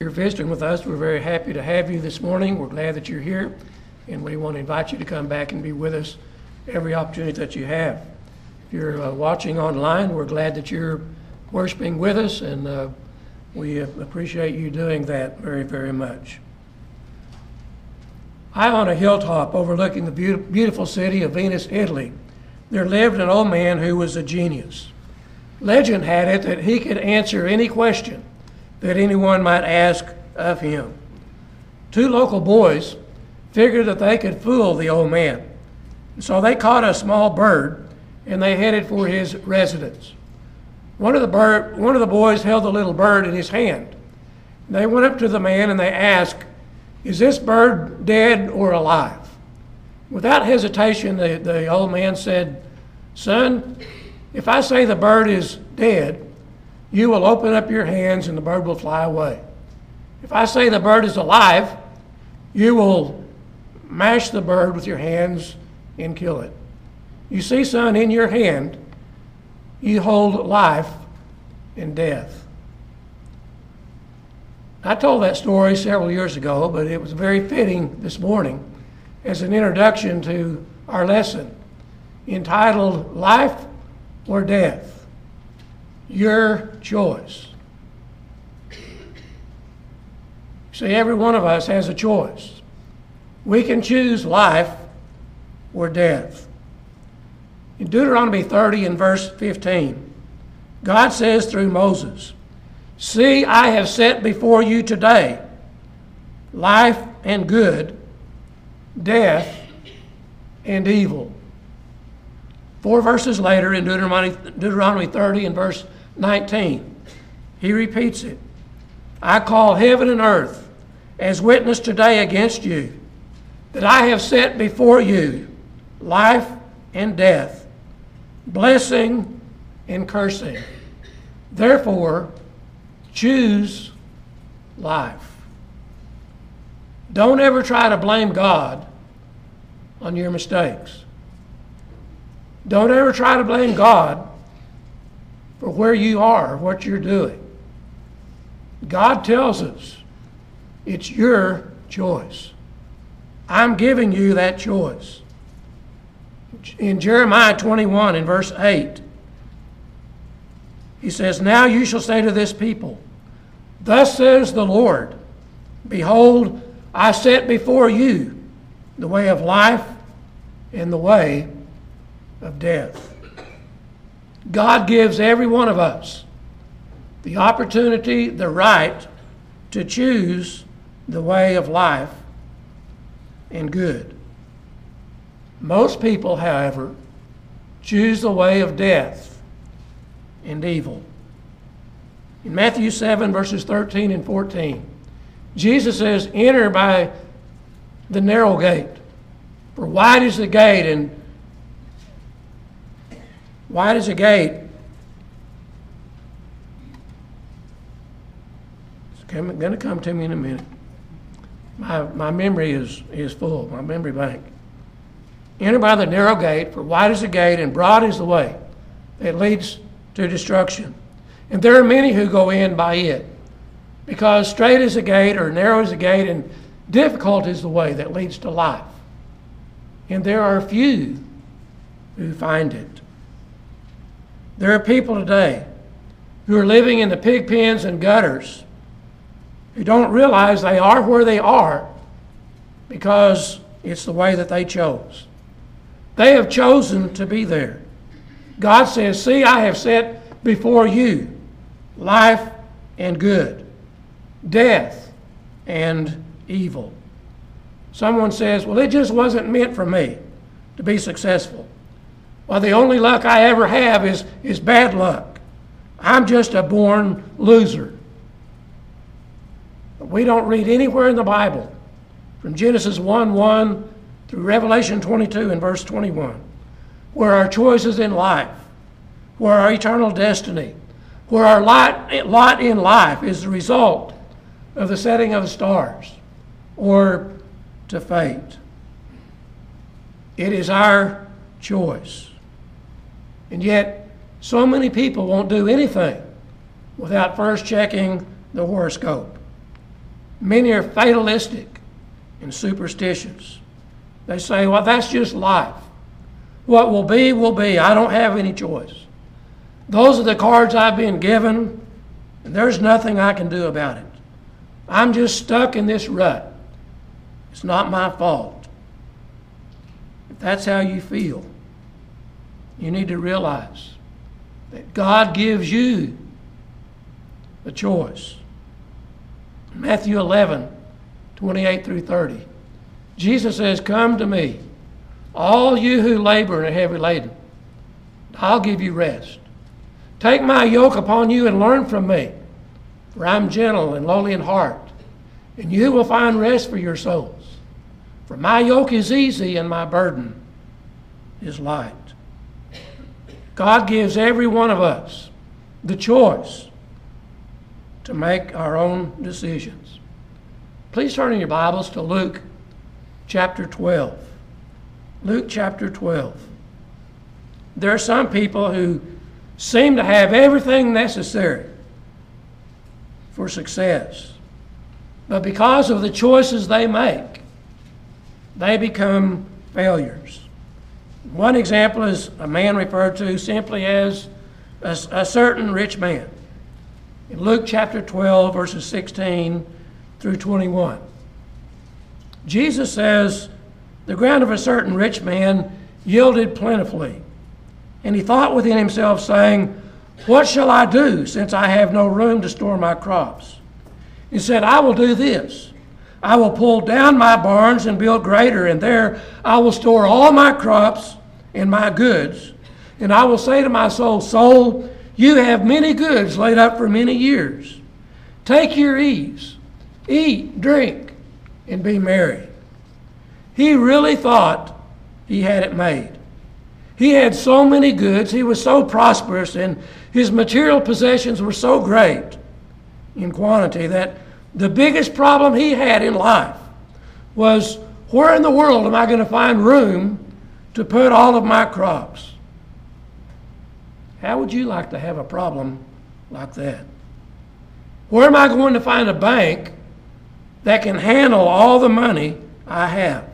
You're visiting with us. We're very happy to have you this morning. We're glad that you're here, and we want to invite you to come back and be with us every opportunity that you have. If you're uh, watching online, we're glad that you're worshiping with us, and uh, we appreciate you doing that very, very much. High on a hilltop overlooking the beaut- beautiful city of Venice, Italy, there lived an old man who was a genius. Legend had it that he could answer any question that anyone might ask of him. Two local boys figured that they could fool the old man. So they caught a small bird and they headed for his residence. One of the bird, one of the boys held the little bird in his hand. They went up to the man and they asked, "Is this bird dead or alive?" Without hesitation, the, the old man said, "Son, if I say the bird is dead, you will open up your hands and the bird will fly away. If I say the bird is alive, you will mash the bird with your hands and kill it. You see, son, in your hand, you hold life and death. I told that story several years ago, but it was very fitting this morning as an introduction to our lesson entitled Life or Death your choice. See, every one of us has a choice. We can choose life or death. In Deuteronomy 30 and verse 15, God says through Moses, See, I have set before you today life and good, death and evil. Four verses later in Deuteronomy, Deuteronomy 30 and verse 19. He repeats it. I call heaven and earth as witness today against you that I have set before you life and death, blessing and cursing. Therefore, choose life. Don't ever try to blame God on your mistakes. Don't ever try to blame God for where you are, what you're doing. God tells us it's your choice. I'm giving you that choice. In Jeremiah 21, in verse 8, he says, Now you shall say to this people, Thus says the Lord, Behold, I set before you the way of life and the way of death. God gives every one of us the opportunity, the right to choose the way of life and good. Most people, however, choose the way of death and evil. In Matthew 7, verses 13 and 14, Jesus says, Enter by the narrow gate, for wide is the gate and Wide as a gate. It's going to come to me in a minute. My, my memory is, is full, my memory bank. Enter by the narrow gate, for wide is the gate and broad is the way that leads to destruction. And there are many who go in by it, because straight is the gate or narrow is the gate and difficult is the way that leads to life. And there are few who find it. There are people today who are living in the pig pens and gutters who don't realize they are where they are because it's the way that they chose. They have chosen to be there. God says, See, I have set before you life and good, death and evil. Someone says, Well, it just wasn't meant for me to be successful. Well, the only luck I ever have is, is bad luck. I'm just a born loser. But we don't read anywhere in the Bible, from Genesis 1 1 through Revelation 22 and verse 21, where our choices in life, where our eternal destiny, where our lot, lot in life is the result of the setting of the stars or to fate. It is our choice. And yet, so many people won't do anything without first checking the horoscope. Many are fatalistic and superstitious. They say, well, that's just life. What will be, will be. I don't have any choice. Those are the cards I've been given, and there's nothing I can do about it. I'm just stuck in this rut. It's not my fault. If that's how you feel, you need to realize that God gives you a choice. Matthew 11, 28 through 30. Jesus says, Come to me, all you who labor and are heavy laden. I'll give you rest. Take my yoke upon you and learn from me, for I'm gentle and lowly in heart, and you will find rest for your souls. For my yoke is easy and my burden is light. God gives every one of us the choice to make our own decisions. Please turn in your Bibles to Luke chapter 12. Luke chapter 12. There are some people who seem to have everything necessary for success, but because of the choices they make, they become failures. One example is a man referred to simply as a, a, certain rich man. In Luke chapter 12, verses 16 through 21, Jesus says, The ground of a certain rich man yielded plentifully. And he thought within himself, saying, What shall I do, since I have no room to store my crops? He said, I will do this. I will pull down my barns and build greater, and there I will store all my crops and my goods. And I will say to my soul, Soul, you have many goods laid up for many years. Take your ease, eat, drink, and be merry. He really thought he had it made. He had so many goods, he was so prosperous, and his material possessions were so great in quantity that the biggest problem he had in life was where in the world am I going to find room to put all of my crops. How would you like to have a problem like that? Where am I going to find a bank that can handle all the money I have?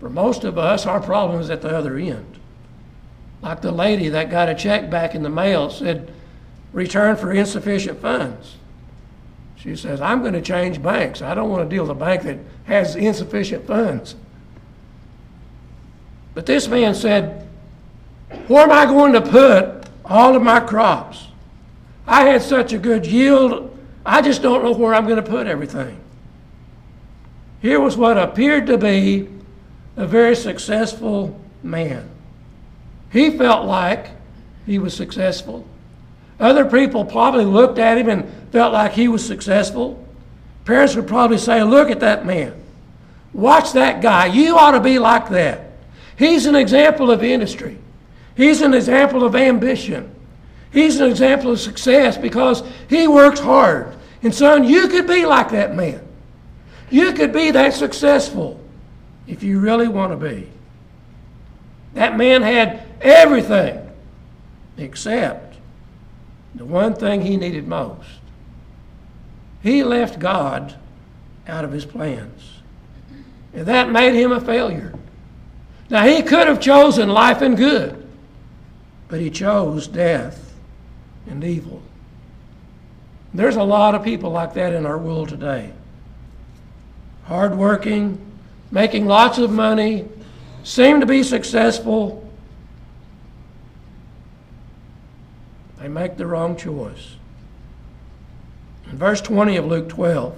For most of us, our problem is at the other end. Like the lady that got a check back in the mail said, return for insufficient funds. She says, I'm going to change banks. I don't want to deal with a bank that has insufficient funds. But this man said, Where am I going to put all of my crops? I had such a good yield, I just don't know where I'm going to put everything. Here was what appeared to be a very successful man. He felt like he was successful. Other people probably looked at him and felt like he was successful. Parents would probably say, Look at that man. Watch that guy. You ought to be like that. He's an example of industry. He's an example of ambition. He's an example of success because he works hard. And son, you could be like that man. You could be that successful if you really want to be. That man had everything except the one thing he needed most. He left God out of his plans. And that made him a failure. Now, he could have chosen life and good, but he chose death and evil. There's a lot of people like that in our world today. Hardworking, making lots of money, seem to be successful. They make the wrong choice. In verse 20 of Luke 12,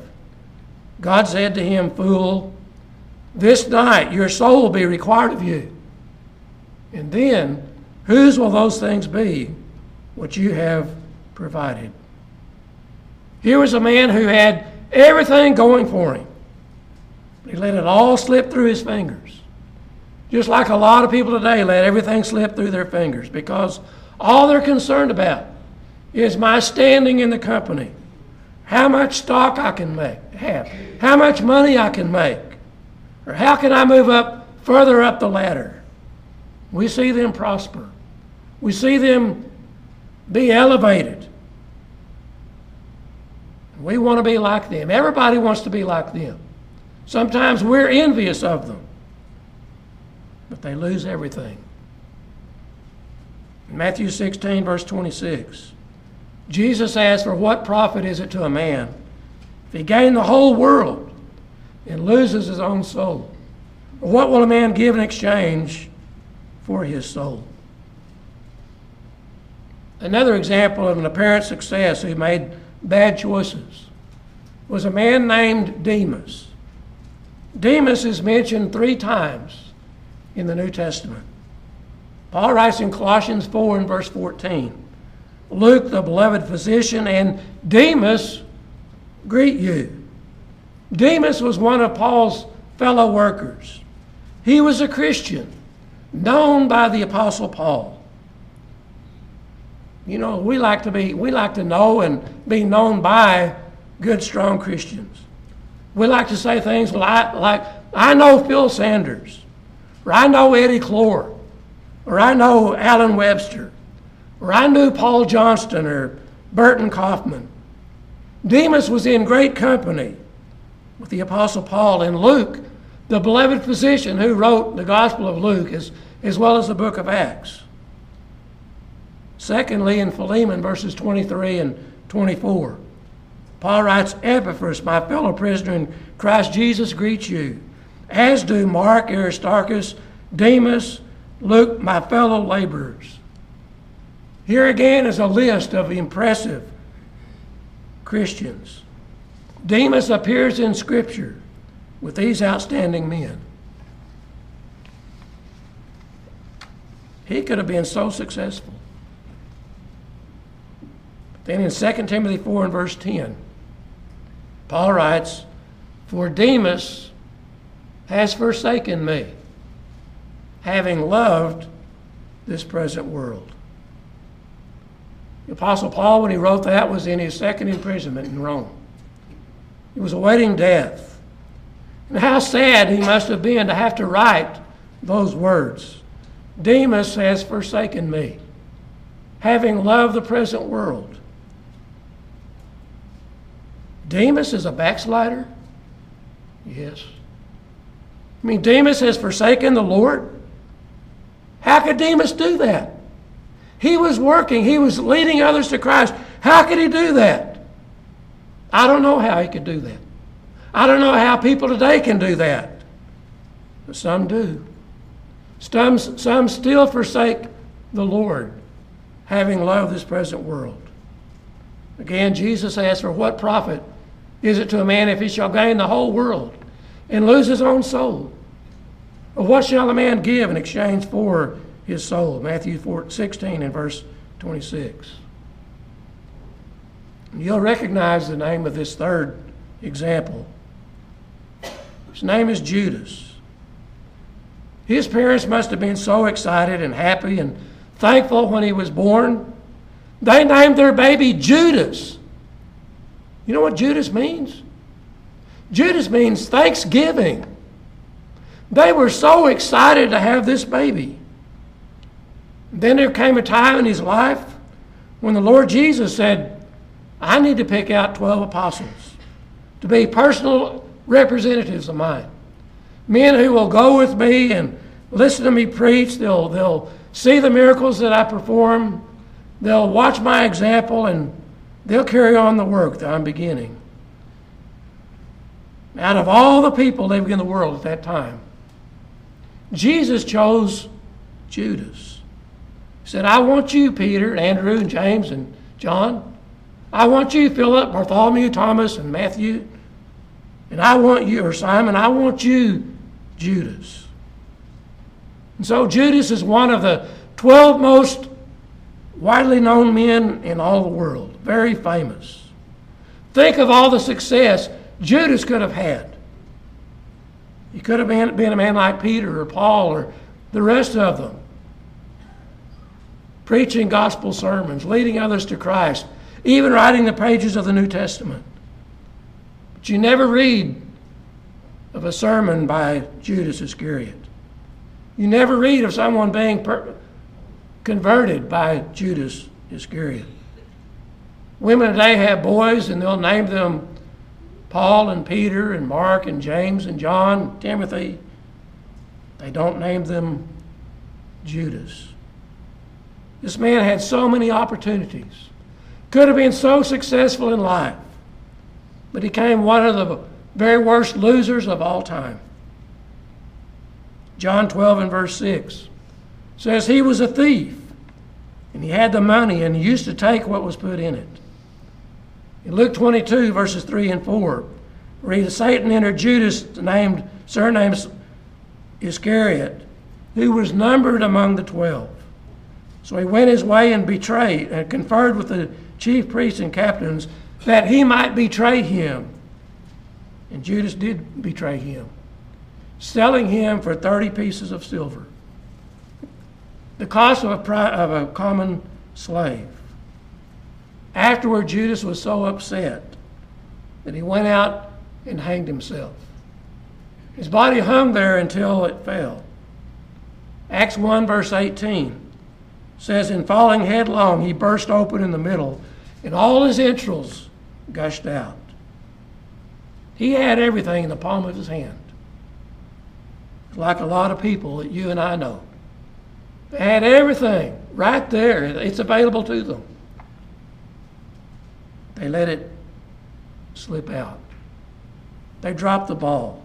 God said to him, Fool, this night your soul will be required of you. And then, whose will those things be which you have provided? Here was a man who had everything going for him. He let it all slip through his fingers. Just like a lot of people today let everything slip through their fingers because all they're concerned about is my standing in the company, how much stock I can make, have, how much money I can make. Or how can I move up further up the ladder? We see them prosper. We see them be elevated. We want to be like them. Everybody wants to be like them. Sometimes we're envious of them, but they lose everything. In Matthew 16, verse 26, Jesus asked, For what profit is it to a man if he gain the whole world and loses his own soul? Or what will a man give in exchange for his soul? Another example of an apparent success who made bad choices was a man named Demas. Demas is mentioned three times in the New Testament. Paul writes in Colossians 4 and verse 14 Luke, the beloved physician, and Demas greet you. Demas was one of Paul's fellow workers. He was a Christian, known by the Apostle Paul. You know, we like to be, we like to know and be known by good, strong Christians. We like to say things like, like I know Phil Sanders, or I know Eddie Cloer, or I know Alan Webster, or I knew Paul Johnston or Burton Coffman. Demas was in great company with the Apostle Paul and Luke, the beloved physician who wrote the Gospel of Luke as, as well as the book of Acts. Secondly, in Philemon, verses 23 and 24, Paul writes, Epaphras, my fellow prisoner in Christ Jesus, greets you, as do Mark, Aristarchus, Demas, Luke, my fellow laborers. Here again is a list of impressive Christians. Demas appears in Scripture with these outstanding men. He could have been so successful. Then in 2 Timothy 4 and verse 10, Paul writes, For Demas has forsaken me, having loved this present world. The Apostle Paul, when he wrote that, was in his second imprisonment in Rome. He was awaiting death. And how sad he must have been to have to write those words Demas has forsaken me, having loved the present world. Demas is a backslider? Yes. I mean, Demas has forsaken the Lord? How could Demas do that? He was working, he was leading others to Christ. How could he do that? I don't know how he could do that. I don't know how people today can do that. But some do. Some, some still forsake the Lord, having loved this present world. Again, Jesus asked, For what profit is it to a man if he shall gain the whole world and lose his own soul? Or what shall a man give in exchange for his soul? Matthew 4, 16 and verse 26. You'll recognize the name of this third example. His name is Judas. His parents must have been so excited and happy and thankful when he was born. They named their baby Judas. You know what Judas means? Judas means thanksgiving. They were so excited to have this baby. Then there came a time in his life when the Lord Jesus said, I need to pick out 12 apostles to be personal representatives of mine. Men who will go with me and listen to me preach. They'll, they'll see the miracles that I perform. They'll watch my example and They'll carry on the work that I'm beginning. Out of all the people living in the world at that time, Jesus chose Judas. He said, I want you, Peter, and Andrew, and James, and John. I want you, Philip, Bartholomew, Thomas, and Matthew. And I want you, or Simon, I want you, Judas. And so Judas is one of the 12 most widely known men in all the world, very famous. Think of all the success Judas could have had. He could have been, been a man like Peter or Paul or the rest of them, preaching gospel sermons, leading others to Christ, even writing the pages of the New Testament. But you never read of a sermon by Judas Iscariot. You never read of someone being per- converted by Judas Iscariot. Women today have boys and they'll name them Paul and Peter and Mark and James and John, and Timothy. They don't name them Judas. This man had so many opportunities, could have been so successful in life, but he became one of the very worst losers of all time. John 12 and verse 6 says he was a thief and he had the money and he used to take what was put in it. In Luke 22, verses 3 and 4, read Satan entered Judas, named surnamed Iscariot, who was numbered among the twelve. So he went his way and betrayed and conferred with the chief priests and captains that he might betray him. And Judas did betray him, selling him for 30 pieces of silver, the cost of a, of a common slave. Afterward, Judas was so upset that he went out and hanged himself. His body hung there until it fell. Acts 1, verse 18 says, In falling headlong, he burst open in the middle, and all his entrails gushed out. He had everything in the palm of his hand. Like a lot of people that you and I know. They had everything right there. It's available to them. They let it slip out. They dropped the ball.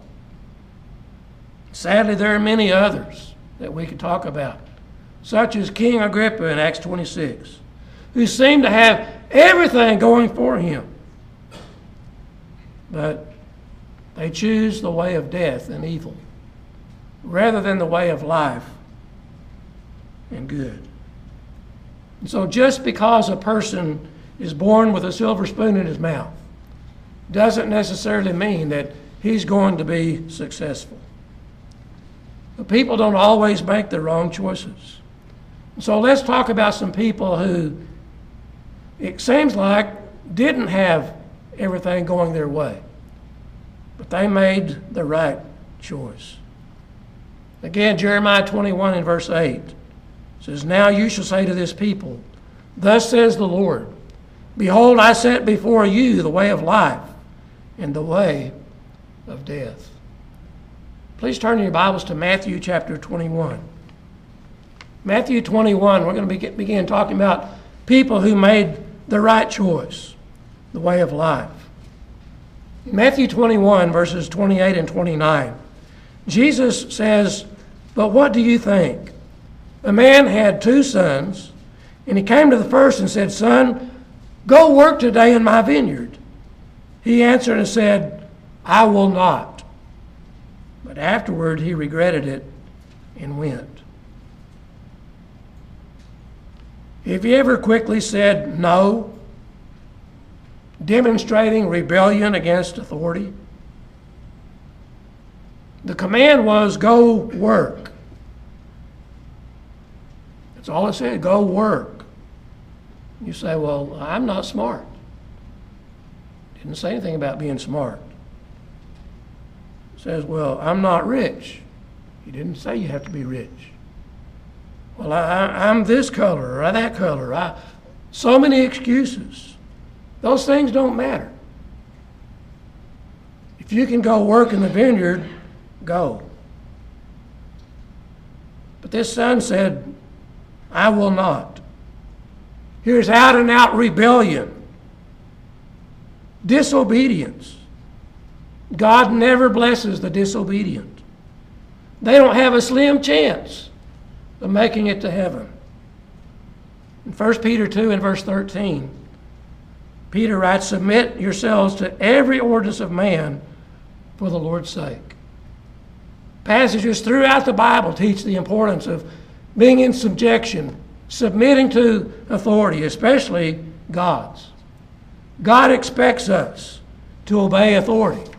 Sadly, there are many others that we could talk about, such as King Agrippa in Acts 26, who seemed to have everything going for him. But they choose the way of death and evil rather than the way of life and good. And so, just because a person is born with a silver spoon in his mouth doesn't necessarily mean that he's going to be successful. But people don't always make the wrong choices. So let's talk about some people who it seems like didn't have everything going their way, but they made the right choice. Again, Jeremiah 21 and verse 8 says, Now you shall say to this people, Thus says the Lord, Behold, I set before you the way of life and the way of death. Please turn your Bibles to Matthew chapter 21. Matthew 21, we're going to begin talking about people who made the right choice, the way of life. Matthew 21, verses 28 and 29, Jesus says, But what do you think? A man had two sons, and he came to the first and said, Son, Go work today in my vineyard. He answered and said, I will not. But afterward he regretted it and went. Have you ever quickly said no, demonstrating rebellion against authority? The command was go work. That's all it said go work. You say, well, I'm not smart. Didn't say anything about being smart. says, well, I'm not rich. He didn't say you have to be rich. Well, I, am this color or that color. I, so many excuses. Those things don't matter. If you can go work in the vineyard, go. But this son said, I will not. Here's out and out rebellion, disobedience. God never blesses the disobedient. They don't have a slim chance of making it to heaven. In 1 Peter 2 and verse 13, Peter writes, Submit yourselves to every ordinance of man for the Lord's sake. Passages throughout the Bible teach the importance of being in subjection submitting to authority, especially God's. God expects us to obey authority.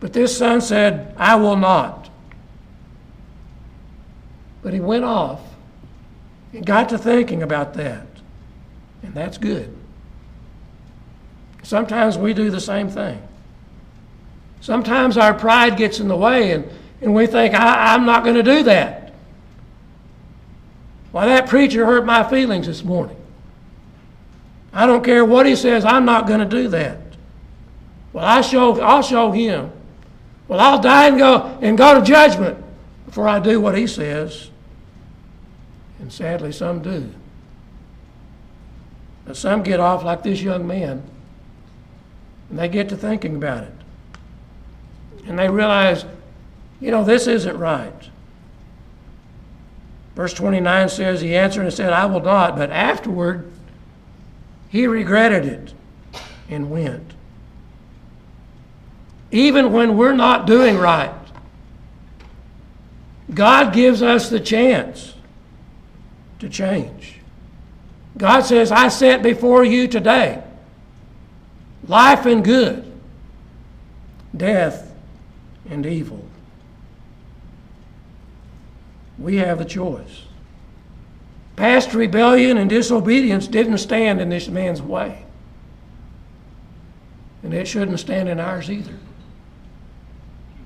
But this son said, I will not. But he went off and got to thinking about that. And that's good. Sometimes we do the same thing. Sometimes our pride gets in the way and, and we think, I'm not going to do that. Why, that preacher hurt my feelings this morning. I don't care what he says, I'm not going to do that. Well, I show, I'll show him. Well, I'll die and go and go to judgment before I do what he says. And sadly, some do. Some get off like this young man, and they get to thinking about it. And they realize, you know, this isn't right. Verse 29 says, He answered and said, I will not. But afterward, he regretted it and went. Even when we're not doing right, God gives us the chance to change. God says, I set before you today life and good, death and evil. We have the choice. Past rebellion and disobedience didn't stand in this man's way. And it shouldn't stand in ours either.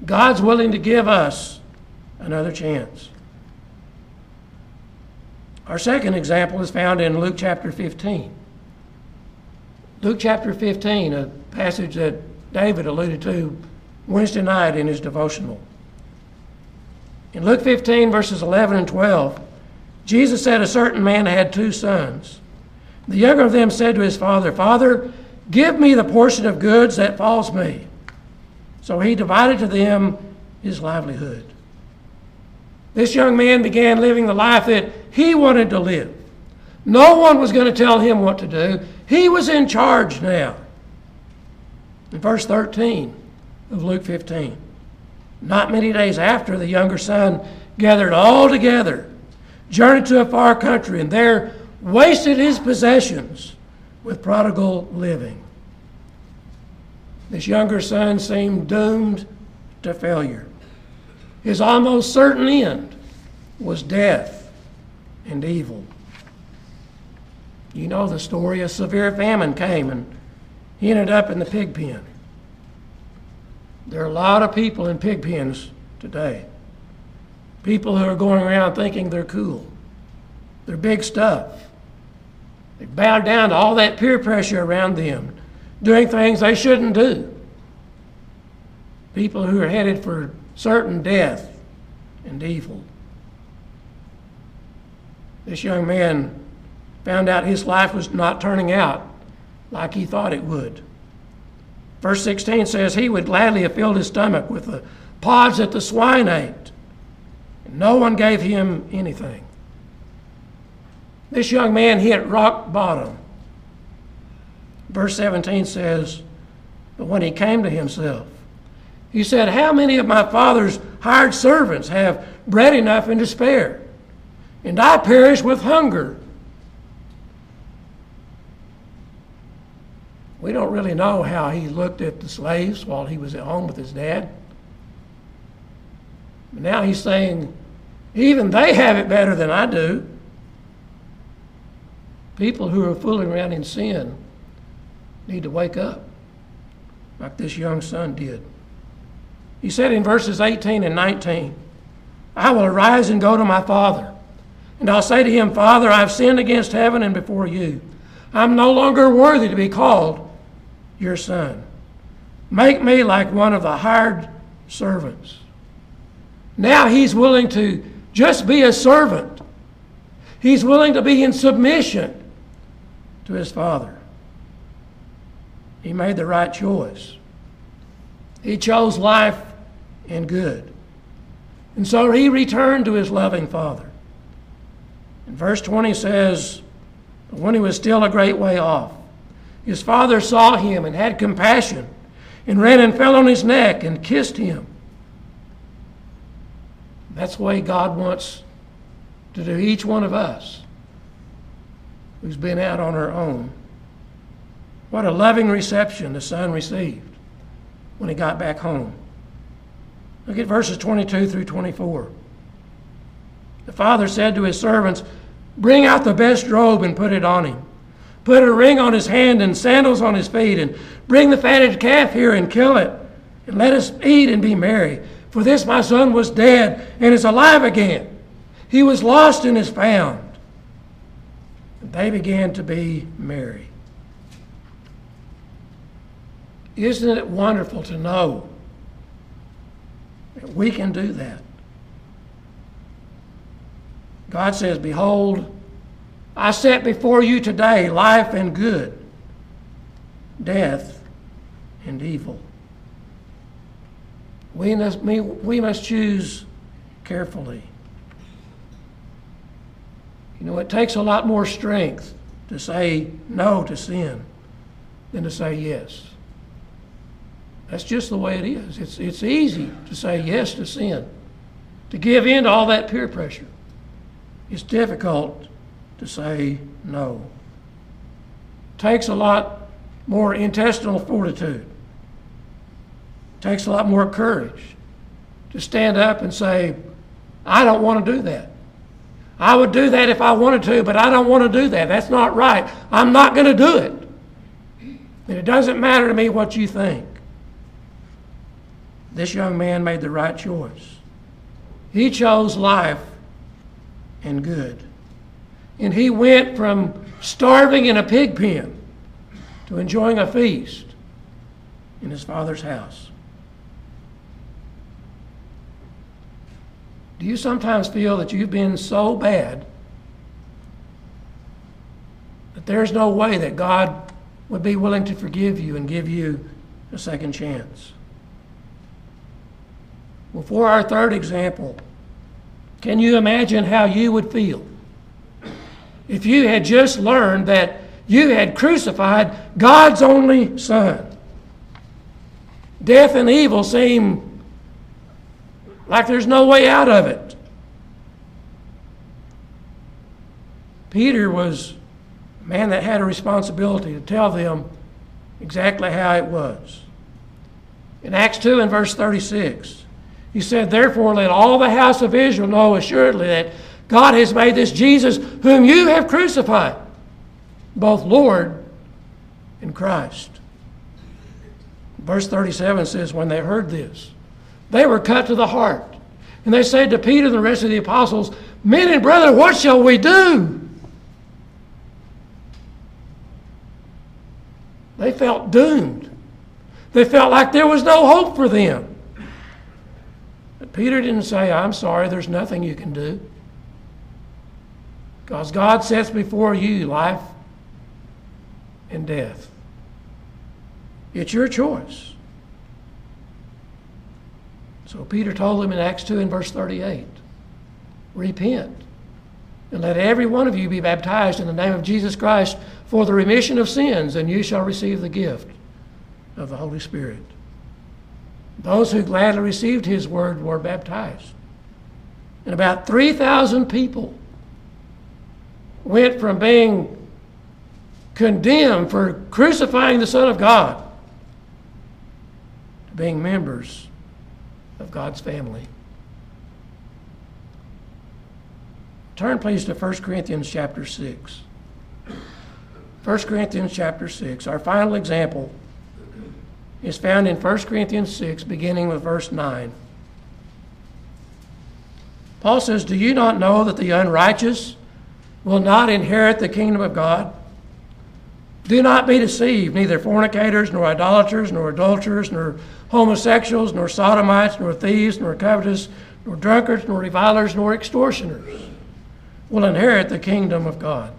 God's willing to give us another chance. Our second example is found in Luke chapter 15. Luke chapter 15, a passage that David alluded to Wednesday night in his devotional. In Luke 15, verses 11 and 12, Jesus said a certain man had two sons. The younger of them said to his father, Father, give me the portion of goods that falls me. So he divided to them his livelihood. This young man began living the life that he wanted to live. No one was going to tell him what to do. He was in charge now. In verse 13 of Luke 15, not many days after, the younger son gathered all together journeyed to a far country, and there wasted his possessions with prodigal living. This younger son seemed doomed to failure. His almost certain end was death and evil. You know the story. A severe famine came, and he ended up in the pig pen. There are a lot of people in pig pens today. People who are going around thinking they're cool. They're big stuff. They bow down to all that peer pressure around them, doing things they shouldn't do. People who are headed for certain death and evil. This young man found out his life was not turning out like he thought it would. Verse 16 says he would gladly have filled his stomach with the pods that the swine ate And no one gave him anything. This young man hit rock bottom. Verse 17 says, But when he came to himself, he said, How many of my father's hired servants have bread enough and to spare? And I perish with hunger. We don't really know how he looked at the slaves while he was at home with his dad. But now he's saying, even they have it better than I do. People who are fooling around in sin need to wake up, like this young son did. He said in verses 18 and 19, I will arise and go to my father, and I'll say to him, Father, I've sinned against heaven and before you. I'm no longer worthy to be called your son. Make me like one of the hired servants. Now he's willing to just be a servant. He's willing to be in submission to his father. He made the right choice. He chose life and good. And so he returned to his loving father. And verse 20 says, When he was still a great way off, his father saw him and had compassion and ran and fell on his neck and kissed him. That's the way God wants to do each one of us who's been out on our own. What a loving reception the son received when he got back home. Look at verses 22 through 24. The father said to his servants, Bring out the best robe and put it on him. Put a ring on his hand and sandals on his feet, and bring the fatted calf here and kill it, and let us eat and be merry. For this my son was dead and is alive again. He was lost and is found. And they began to be merry. Isn't it wonderful to know we can do that? God says, Behold, I set before you today life and good, death and evil. We must, we must choose carefully. You know, it takes a lot more strength to say no to sin than to say yes. That's just the way it is. It's, it's easy to say yes to sin, to give in to all that peer pressure. It's difficult to say no. It takes a lot more intestinal fortitude. It takes a lot more courage to stand up and say, I don't want to do that. I would do that if I wanted to, but I don't want to do that. That's not right. I'm not going to do it. And it doesn't matter to me what you think. This young man made the right choice. He chose life and good. And he went from starving in a pig pen to enjoying a feast in his father's house. Do you sometimes feel that you've been so bad that there's no way that God would be willing to forgive you and give you a second chance? For our third example, can you imagine how you would feel if you had just learned that you had crucified God's only Son? Death and evil seem like there's no way out of it. Peter was a man that had a responsibility to tell them exactly how it was. In Acts 2 and verse 36, he said, Therefore, let all the house of Israel know assuredly that God has made this Jesus, whom you have crucified, both Lord and Christ. Verse 37 says, When they heard this, they were cut to the heart. And they said to Peter and the rest of the apostles, Men and brethren, what shall we do? They felt doomed. They felt like there was no hope for them. But Peter didn't say, I'm sorry, there's nothing you can do. Because God sets before you life and death. It's your choice. So Peter told them in Acts 2 and verse 38 Repent, and let every one of you be baptized in the name of Jesus Christ for the remission of sins, and you shall receive the gift of the Holy Spirit. Those who gladly received his word were baptized. And about 3,000 people went from being condemned for crucifying the Son of God to being members of God's family. Turn, please, to 1 Corinthians chapter 6. 1 Corinthians chapter 6. Our final example is found in 1 Corinthians 6, beginning with verse 9. Paul says, Do you not know that the unrighteous will not inherit the kingdom of God? Do not be deceived, neither fornicators, nor idolaters, nor adulterers, nor homosexuals, nor sodomites, nor thieves, nor covetous, nor drunkards, nor revilers, nor extortioners will inherit the kingdom of God.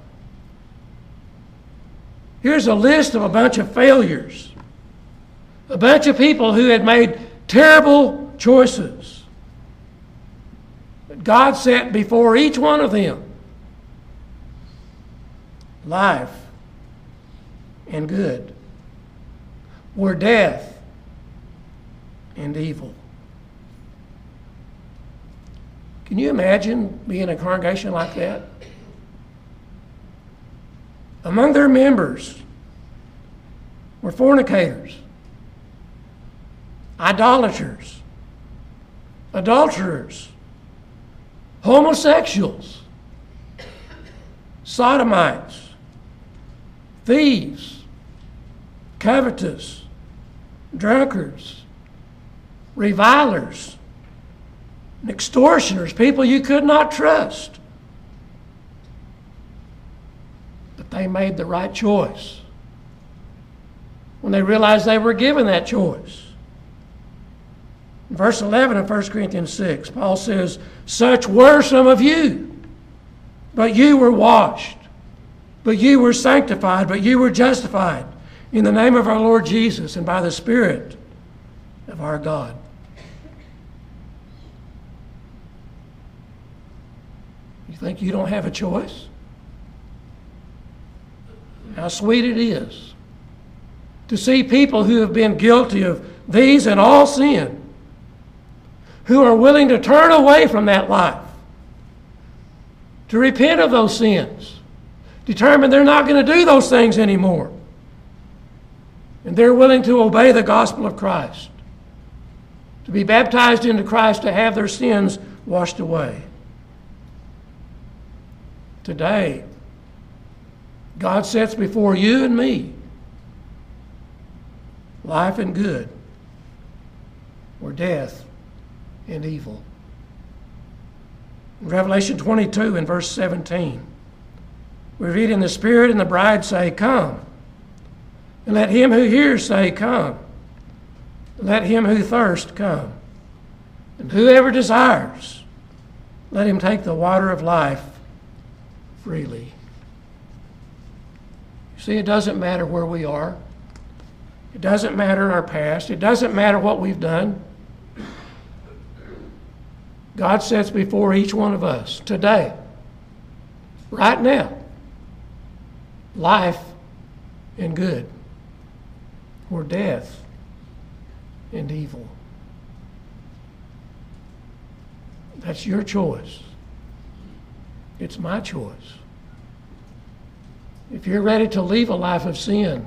Here's a list of a bunch of failures, a bunch of people who had made terrible choices. But God set before each one of them life and good, were death and evil. Can you imagine being in a congregation like that? Among their members were fornicators, idolaters, adulterers, homosexuals, sodomites, thieves, covetous, drunkards, revilers, extortioners, people you could not trust. But they made the right choice. when they realized they were given that choice. Verse 11 of 1 Corinthians 6, Paul says, Such were some of you, but you were washed, but you were sanctified, but you were justified in the name of our Lord Jesus and by the Spirit of our God. You think you don't have a choice? How sweet it is to see people who have been guilty of these and all sin, who are willing to turn away from that life, to repent of those sins, determine they're not going to do those things anymore, and they're willing to obey the gospel of Christ, to be baptized into Christ, to have their sins washed away. Today, God sets before you and me life and good, or death and evil. In Revelation 22 and verse 17, we read, And the Spirit and the bride say, Come. And let him who hears say, Come. Let him who thirsts come. And whoever desires, let him take the water of life freely. You see, it doesn't matter where we are. It doesn't matter our past. It doesn't matter what we've done. God sets before each one of us today, right now, life and good, or death and evil. That's your choice. It's my choice. If you're ready to leave a life of sin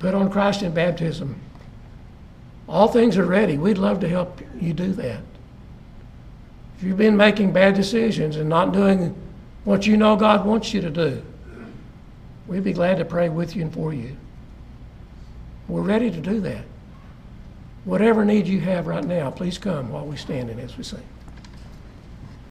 put on Christ in baptism, all things are ready. We'd love to help you do that. If you've been making bad decisions and not doing what you know God wants you to do, we'd be glad to pray with you and for you. We're ready to do that. Whatever need you have right now, please come while we stand and as we sing.